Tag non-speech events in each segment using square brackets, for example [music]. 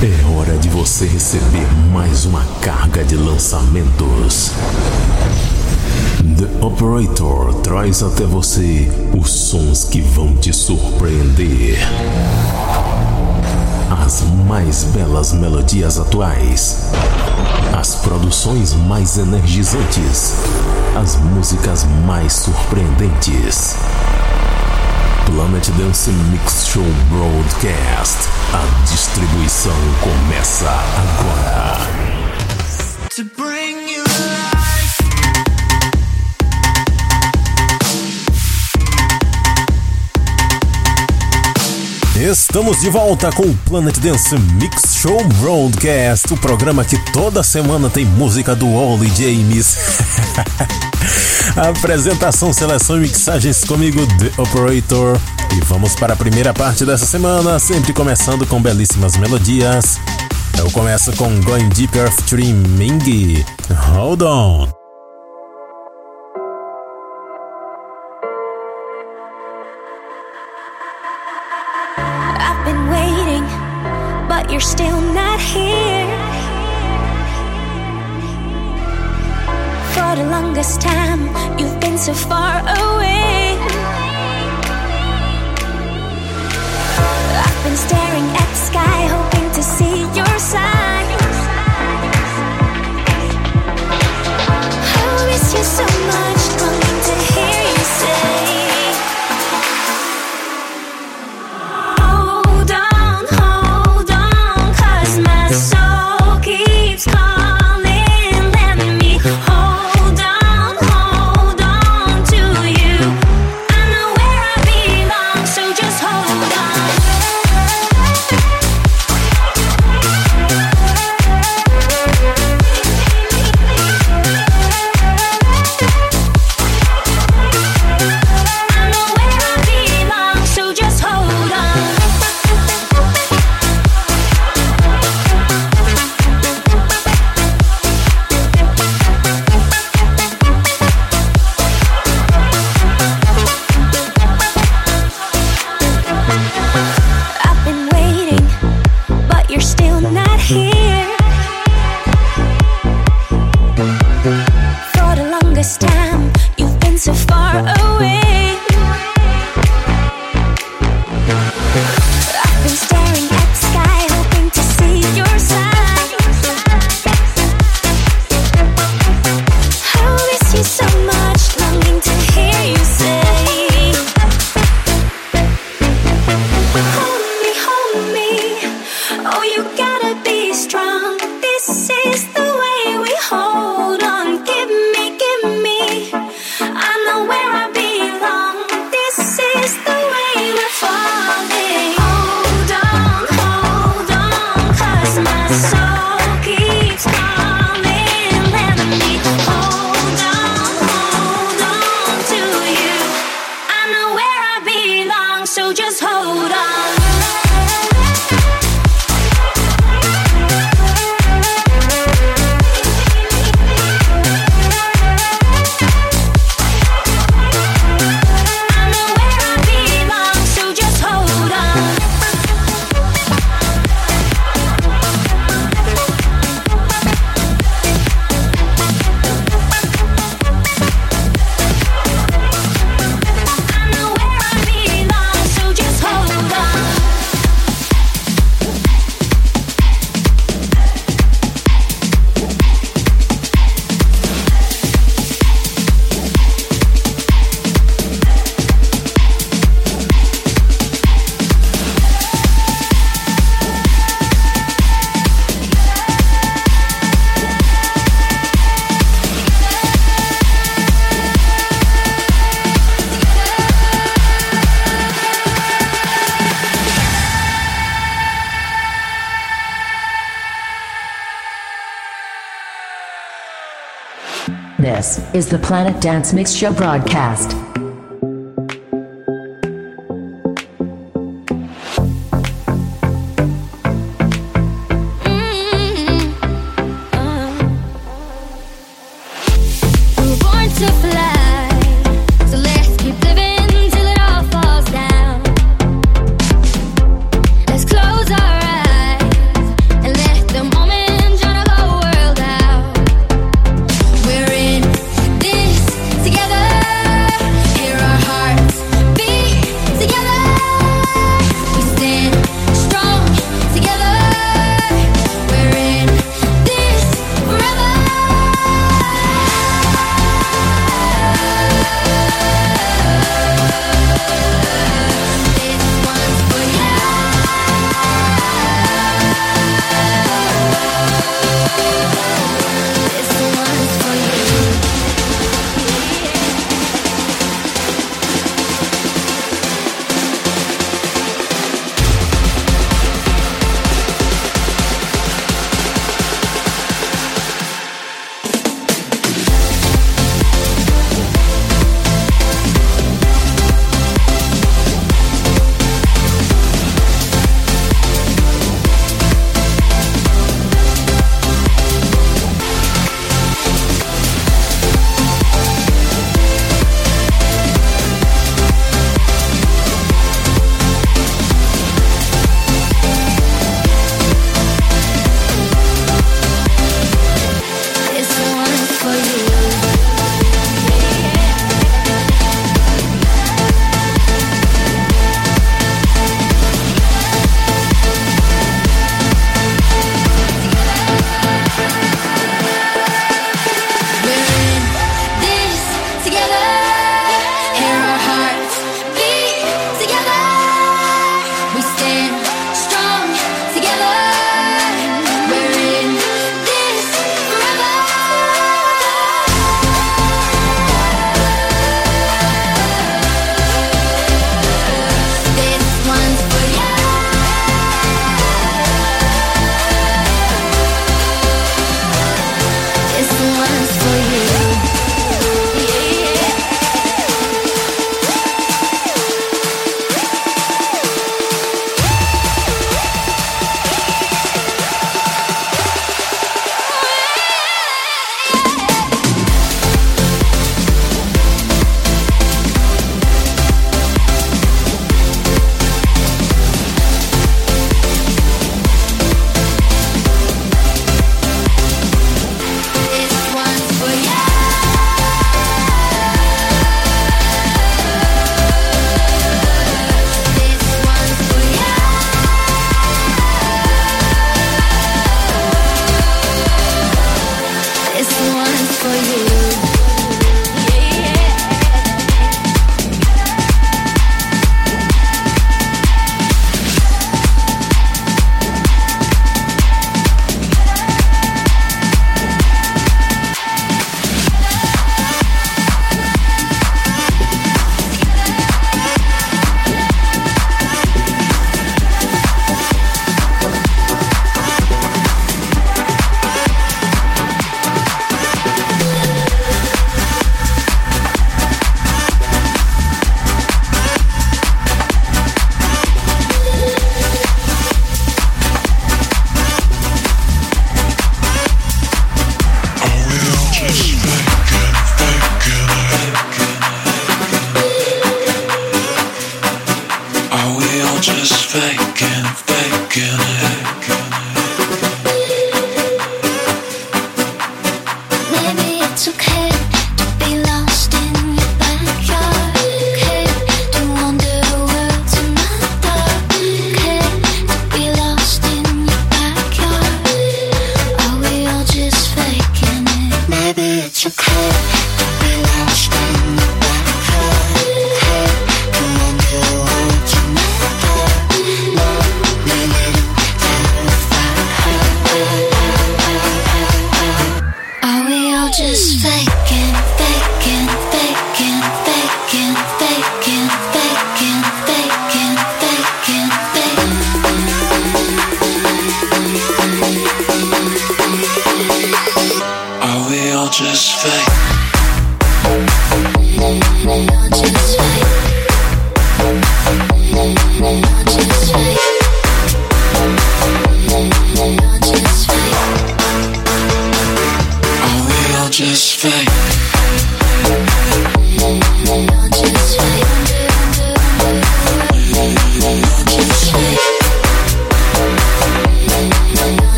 É hora de você receber mais uma carga de lançamentos. The Operator traz até você os sons que vão te surpreender. As mais belas melodias atuais. As produções mais energizantes. As músicas mais surpreendentes. Planet Dance Mix Show Broadcast. A distribuição começa agora. Estamos de volta com o Planet Dance Mix Show Broadcast, o programa que toda semana tem música do Oli James. [laughs] Apresentação, seleção e mixagens comigo, The Operator. E vamos para a primeira parte dessa semana, sempre começando com belíssimas melodias. Eu começo com Going Deeper featuring Ming. Hold on. You're still not here. For the longest time, you've been so far away. I've been staring at the sky, hoping to see your signs. I miss you so much, is the Planet Dance Mix Show broadcast.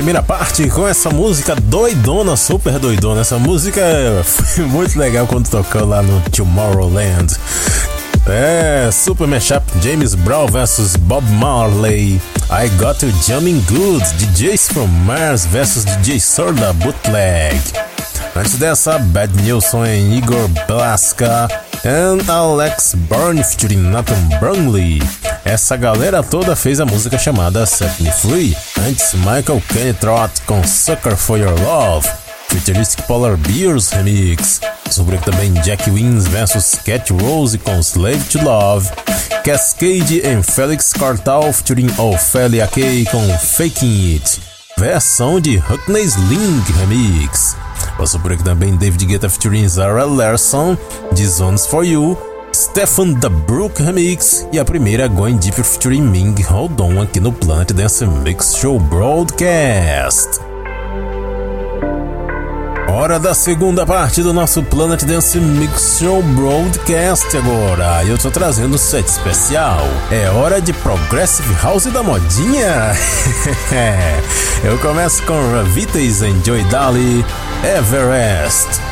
Primeira parte com essa música doidona, super doidona. Essa música foi muito legal quando tocou lá no Tomorrowland. É, Super Mashup James Brown vs Bob Marley. I Got You Jamming Good, DJs from Mars vs DJ Sorda Bootleg. Antes dessa, Bad Nilsson em Igor Blaska and Alex Byrne featuring Nathan Brumley. Essa galera toda fez a música chamada Set Me Free. Antes, Michael Kennetrott com Sucker For Your Love. Futuristic Polar Bears Remix. Sobre também Jack Wins vs Cat Rose com Slave to Love. Cascade em Felix Cartal featuring Ophelia K com Faking It. Versão de Huckney's Link Remix. Passou por aqui também David Guetta featuring Zara Larson de Zones For You. Stefan da Brook Remix e a primeira Going Deeper featuring Ming Hold On aqui no Planet Dance Mix Show Broadcast. Hora da segunda parte do nosso Planet Dance Mix Show Broadcast agora. Eu tô trazendo um set especial. É hora de Progressive House da modinha. [laughs] Eu começo com Ravitas em Joy Dali, Everest.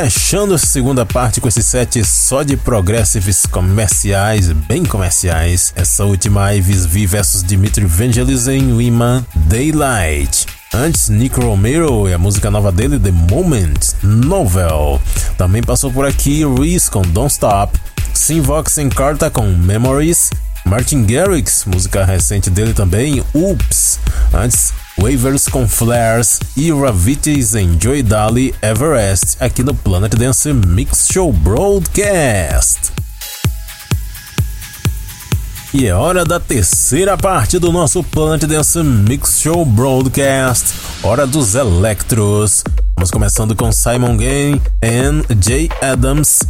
Fechando essa segunda parte com esse set só de progressives comerciais, bem comerciais. Essa última Ives V versus Dimitri Vangelis em Wiman Daylight. Antes, Nick Romero e a música nova dele, The Moment, Novel. Também passou por aqui Reese com Don't Stop, Sinvox em Carta com Memories, Martin Garrix, música recente dele também, Oops. Antes, Waivers com Flares e Ravites em Joy Dali Everest aqui no Planet Dance Mix Show Broadcast. E é hora da terceira parte do nosso Planet Dance Mix Show Broadcast, hora dos Electros. Vamos começando com Simon Gain e Jay Adams,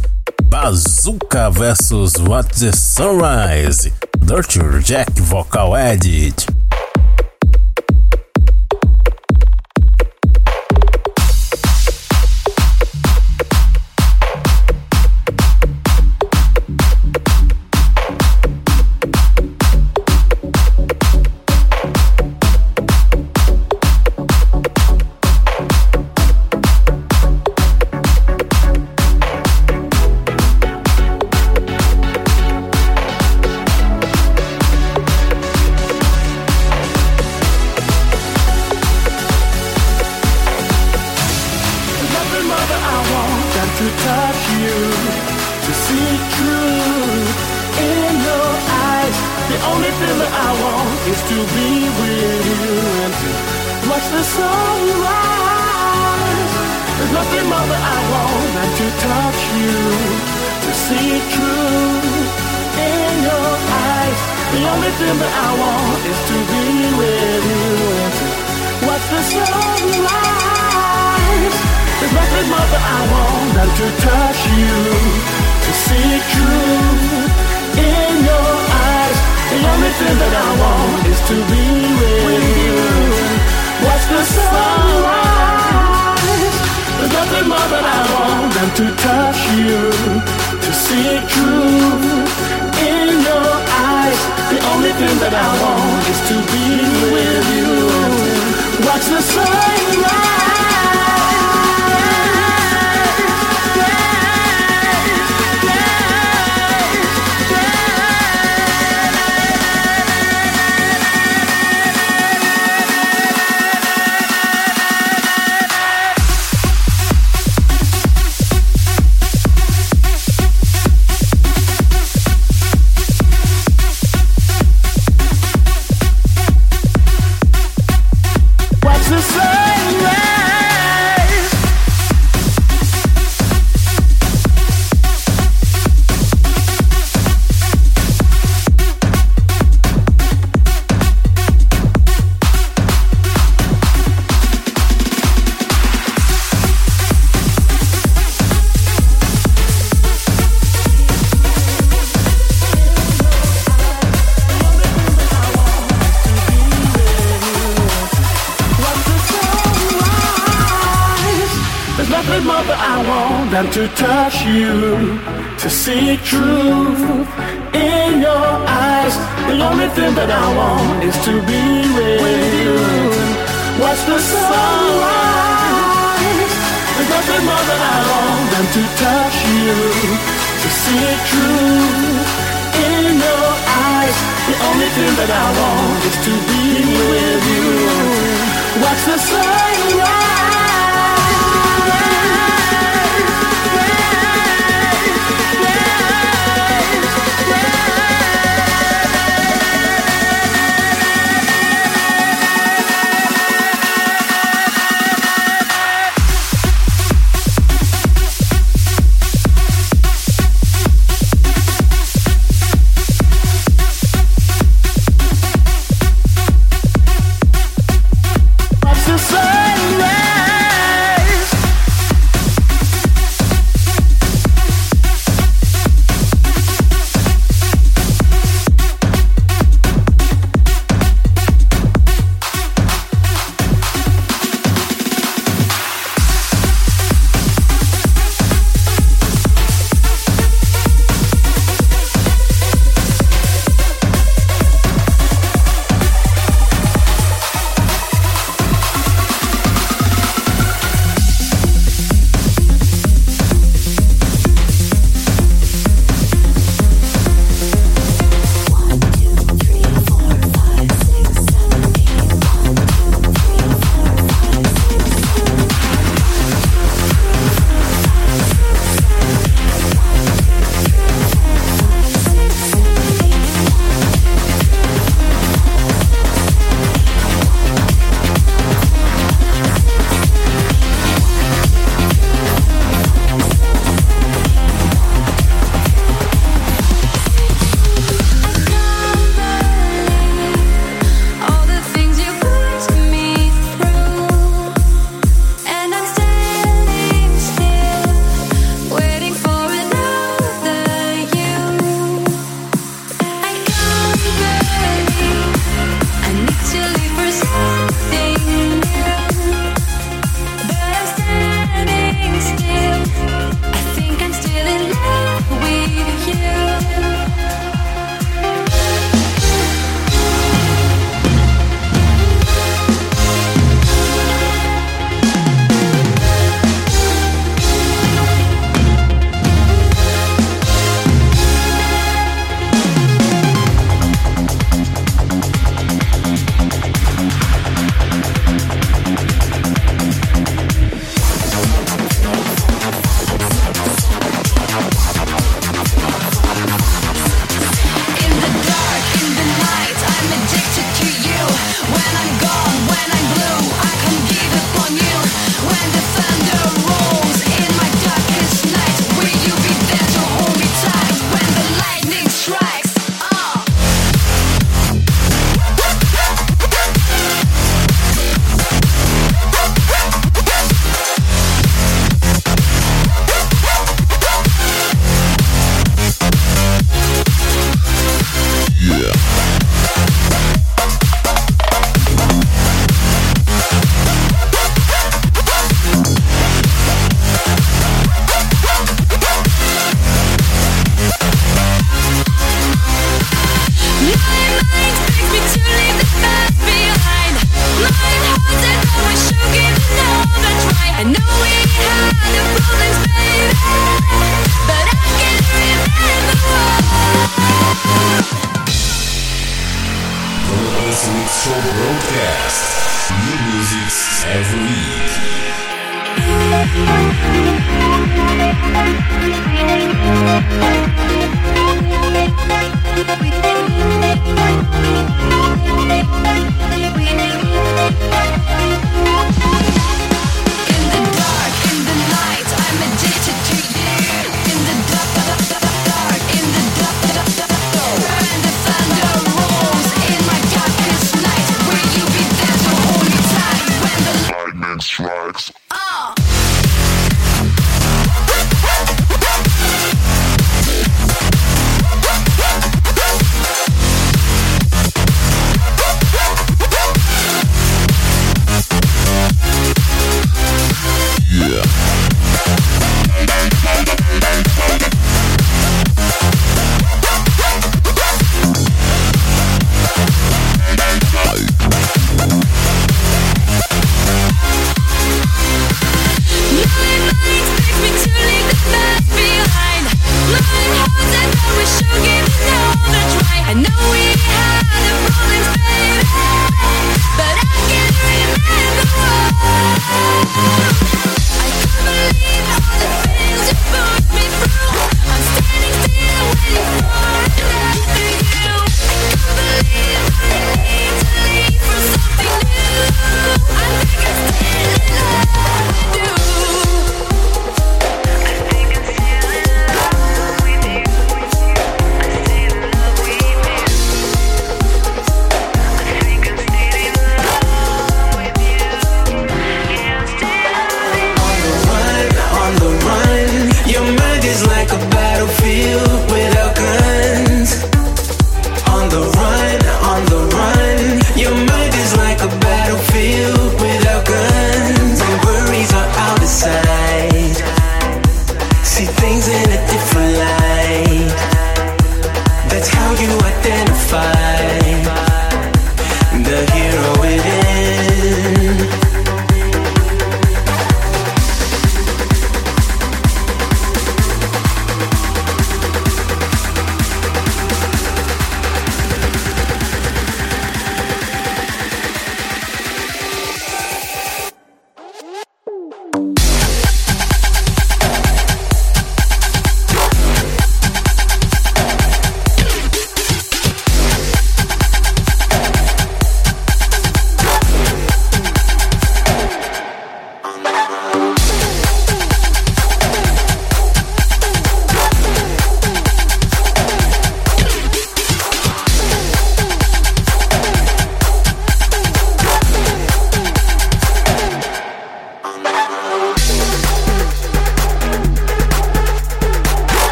Bazooka vs What the Sunrise, Dirty Jack Vocal Edit. the sunrise. There's nothing more that I want than to touch you, to see true in your eyes. The only thing that I want is to be with you and to watch the sunrise. There's nothing more that I want than to touch you, to see true in your eyes. The only thing that I want is to be with you. Watch the sunrise? There's nothing more that I want than to touch you, to see it true in your eyes. The only thing that I want is to be with you. Watch the sunrise.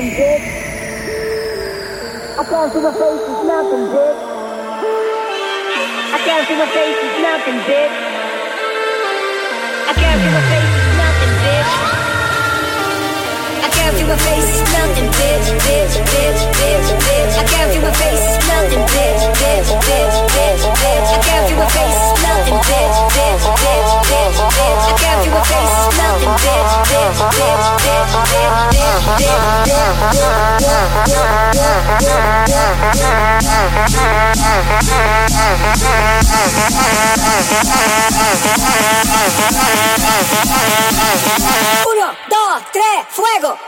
Is bitch. I can't see your face is nothing, bitch. I can't see your face is nothing, bitch. I can't see your face is nothing, bitch. I can't see your face is nothing, bitch, bitch, bitch, bitch, bitch. I can't see your face is nothing, bitch, bitch, bitch, bitch, bitch. I can't see your face is nothing, bitch, bitch, bitch, bitch, bitch. I can't see your face is nothing, bitch, bitch, bitch, Uno, dos, tres, fuego.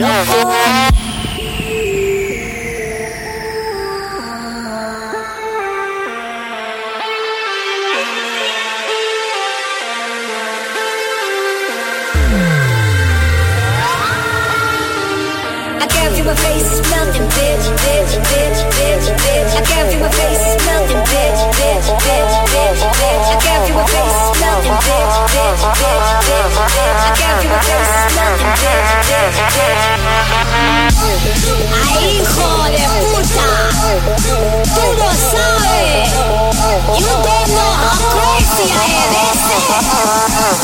I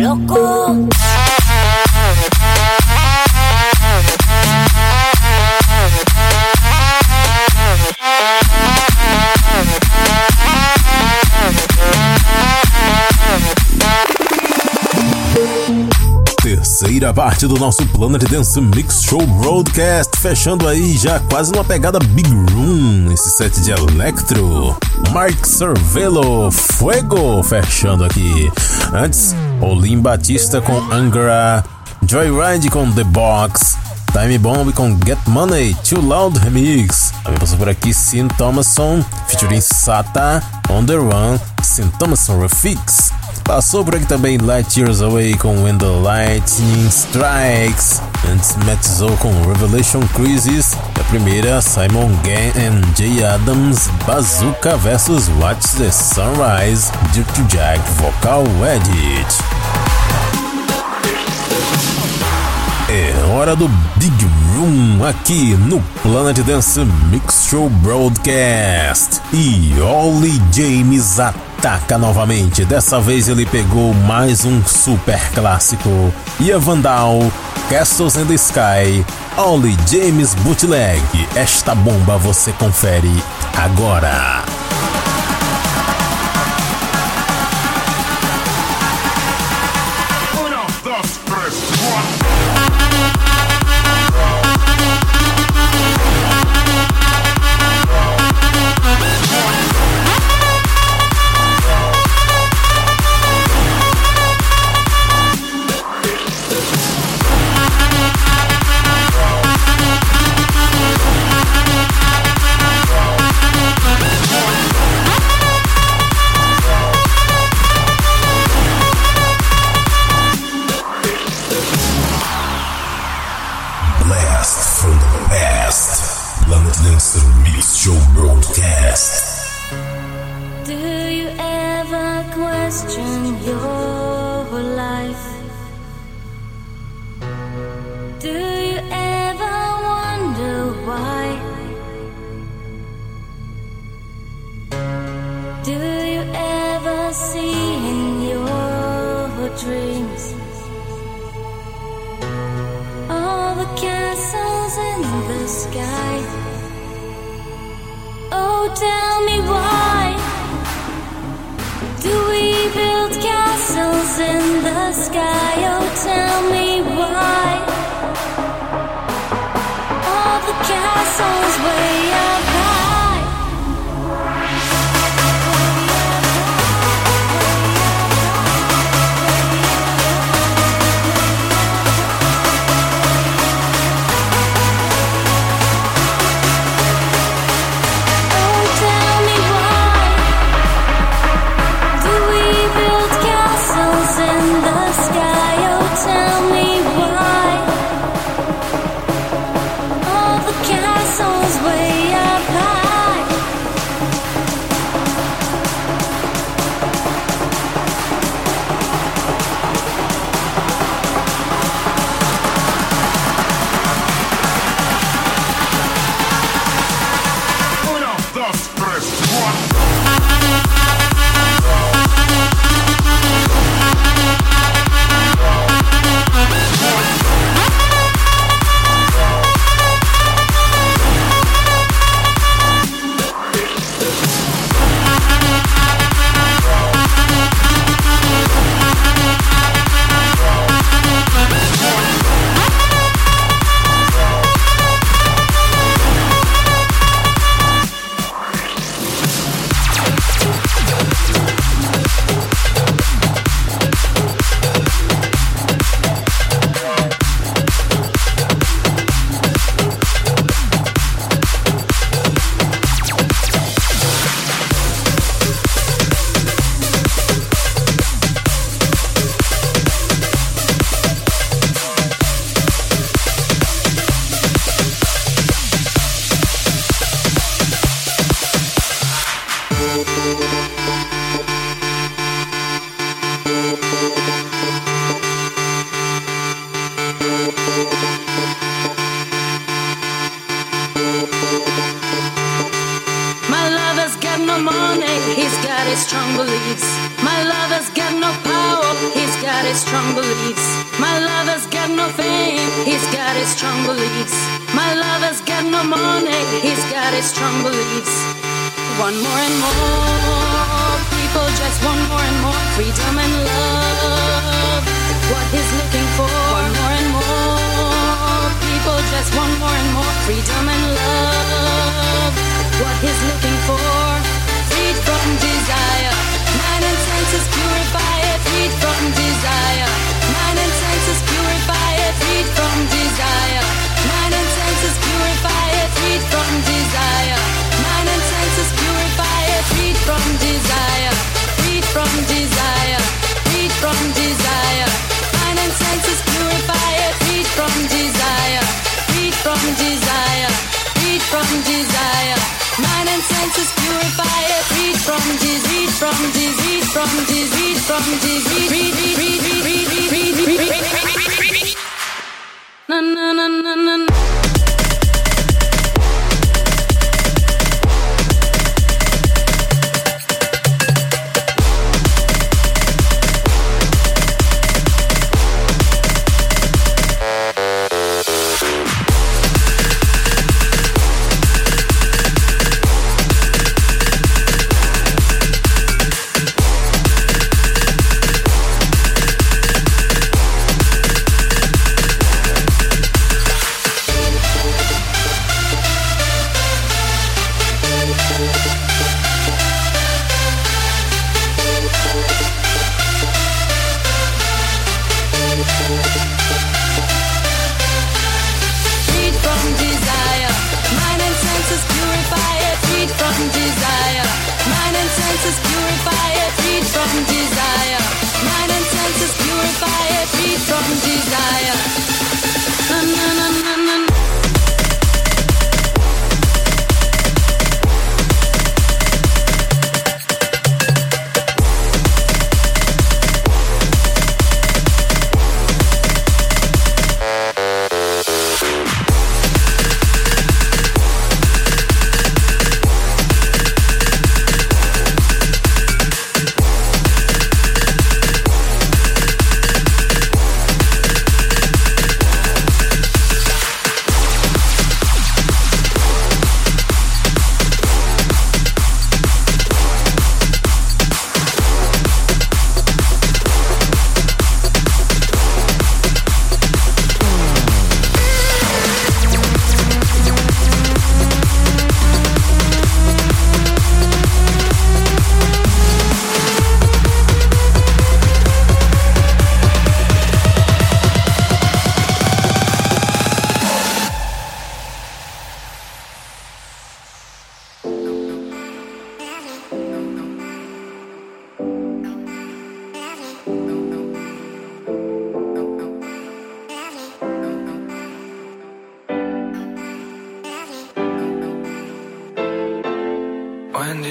loco. Terceira parte do nosso Planet Dance Mix Show Broadcast, fechando aí já quase numa pegada Big Room, esse set de Electro. Mark Cervelo, Fuego, fechando aqui. Antes, Olim Batista com Angra, Joyride com The Box, Time Bomb com Get Money, Too Loud Remix. Também passou por aqui Sin Thomason, featuring Sata, On The Run, Sin Thomason Refix. Passou por aqui também Light Years Away com When the Lightning Strikes. Antes Matt Zoe com Revelation Crisis. E a primeira, Simon Gann and Jay Adams, Bazooka vs Watch the Sunrise, Dirty Jack Vocal Edit. É hora do Big Room aqui no Planet Dance Mix Show Broadcast. E Ollie James ataca novamente. Dessa vez ele pegou mais um super clássico. Ia Vandal, Castles in the Sky, Ollie James Bootleg. Esta bomba você confere agora.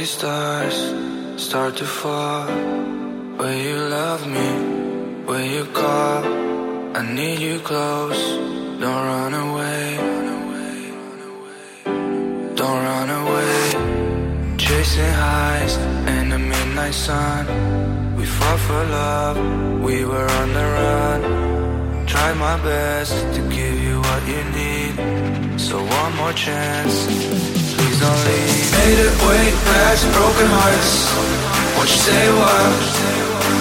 Stars start to fall. Will you love me? Will you call? I need you close. Don't run away. Don't run away. Chasing highs in the midnight sun. We fought for love. We were on the run. Tried my best to give you what you need. So one more chance. Please. Made it way past broken hearts. Won't you stay a while?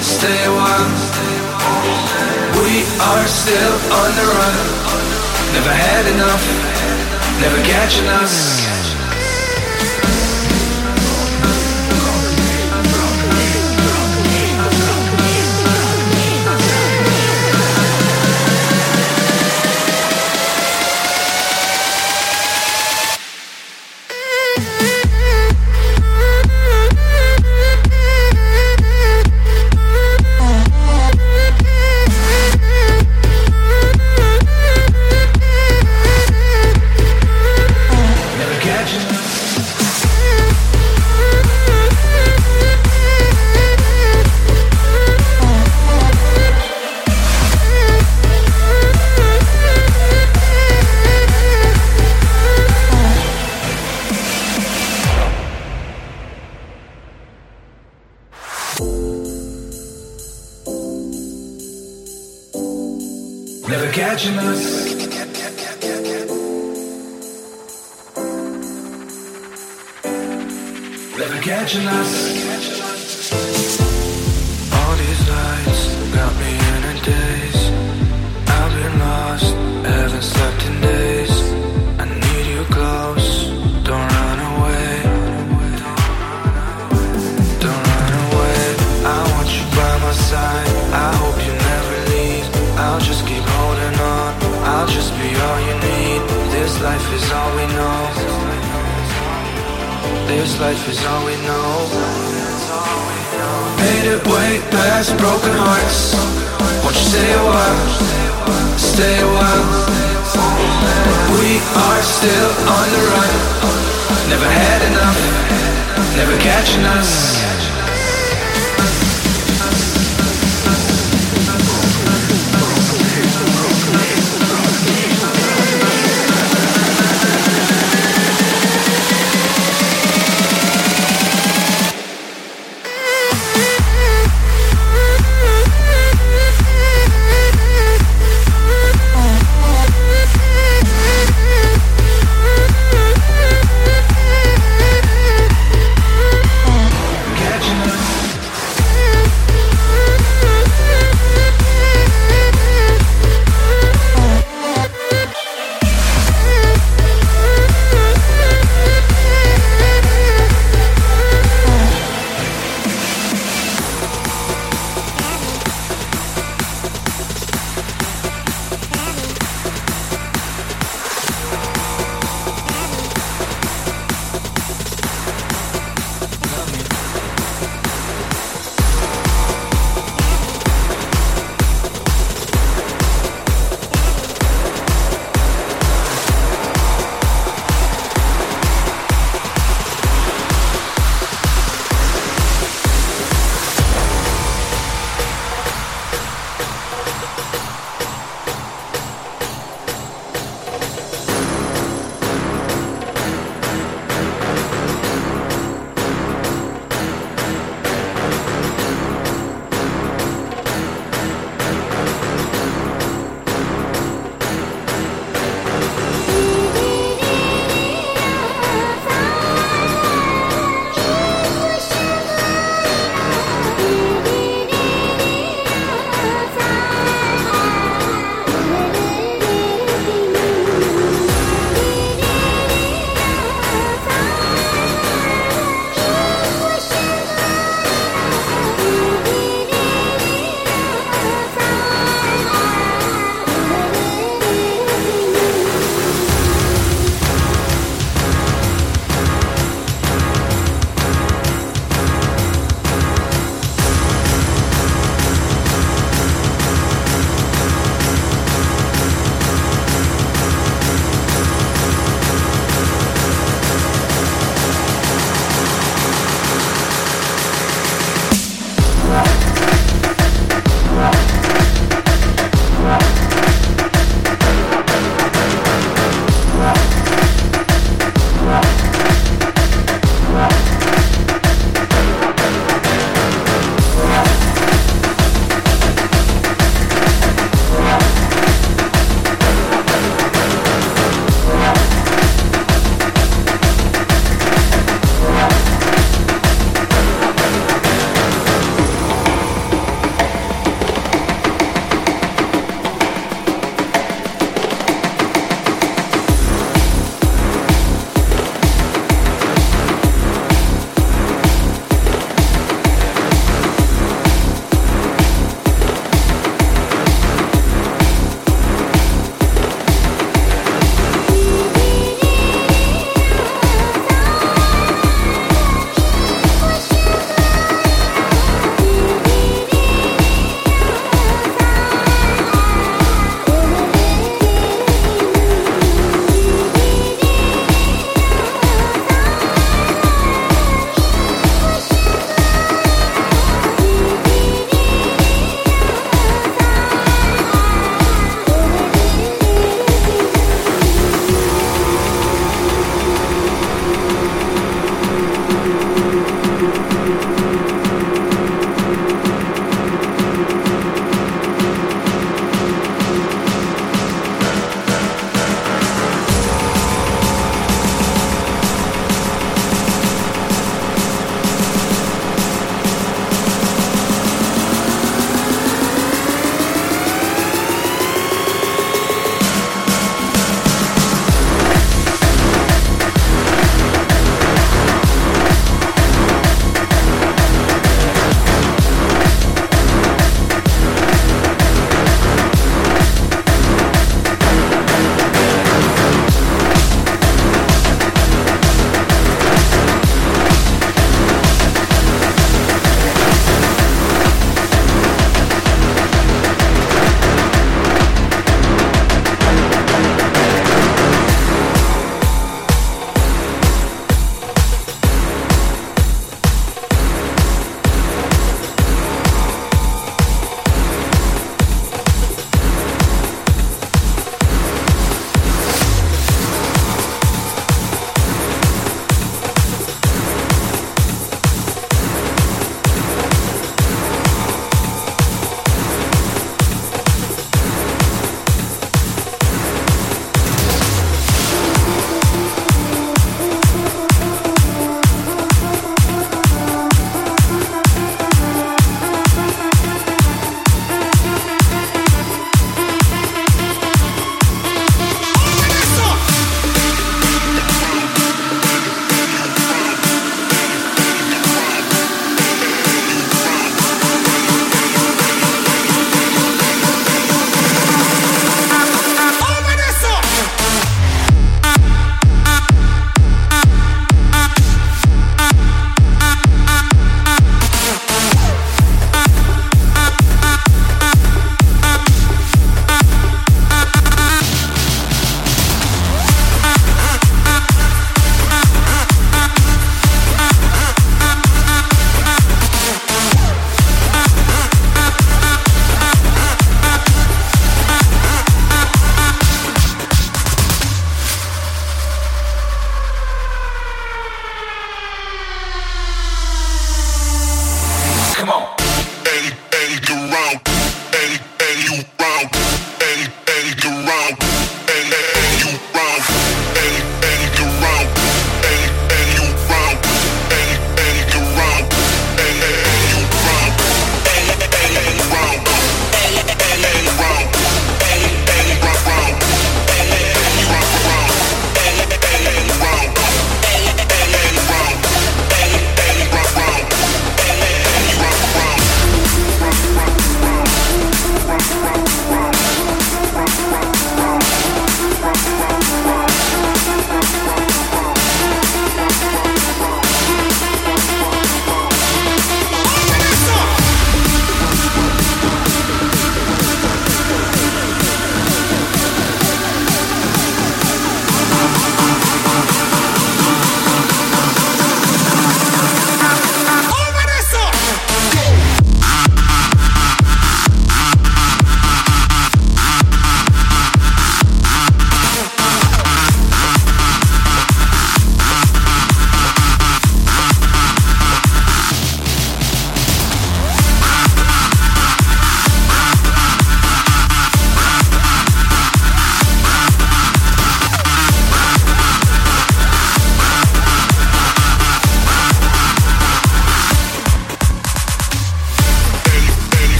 Stay a while. We are still on the run. Never had enough. Never catching us.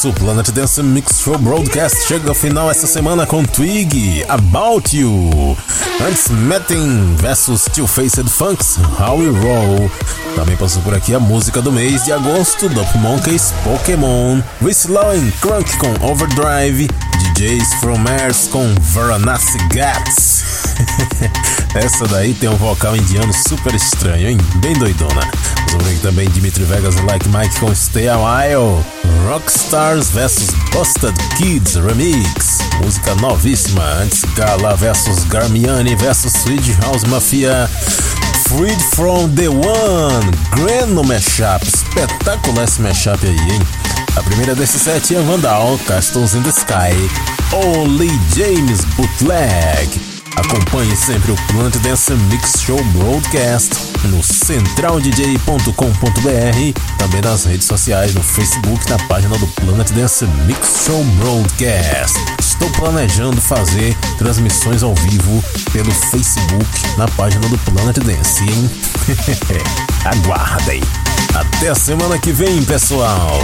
Nosso Planet Dance Mix Show Broadcast chega ao final essa semana com Twig, About You. Antes, Metin vs Two Faced Funks, How We Roll. Também passou por aqui a música do mês de agosto, Dop Monkeys, Pokémon. Whistler and Crunk com Overdrive. DJs From Mars com Varanasi Gats. [laughs] Essa daí tem um vocal indiano super estranho, hein? Bem doidona. Vamos também Dimitri Vegas Like Mike com Stay a While. Rockstars vs Busted Kids Remix. Música novíssima. Antes Gala vs Garmiani vs Swedish House Mafia. Freed from the One. Grano Mashup. Espetacular esse mashup aí, hein? A primeira desse set é Vandal, Castles in the Sky. Only James Bootleg. Acompanhe sempre o Planet Dance Mix Show Broadcast no centraldj.com.br, também nas redes sociais, no Facebook, na página do Planet Dance Mix Show Broadcast. Estou planejando fazer transmissões ao vivo pelo Facebook na página do Planet Dance, hein? [laughs] Aguardem! Até a semana que vem, pessoal!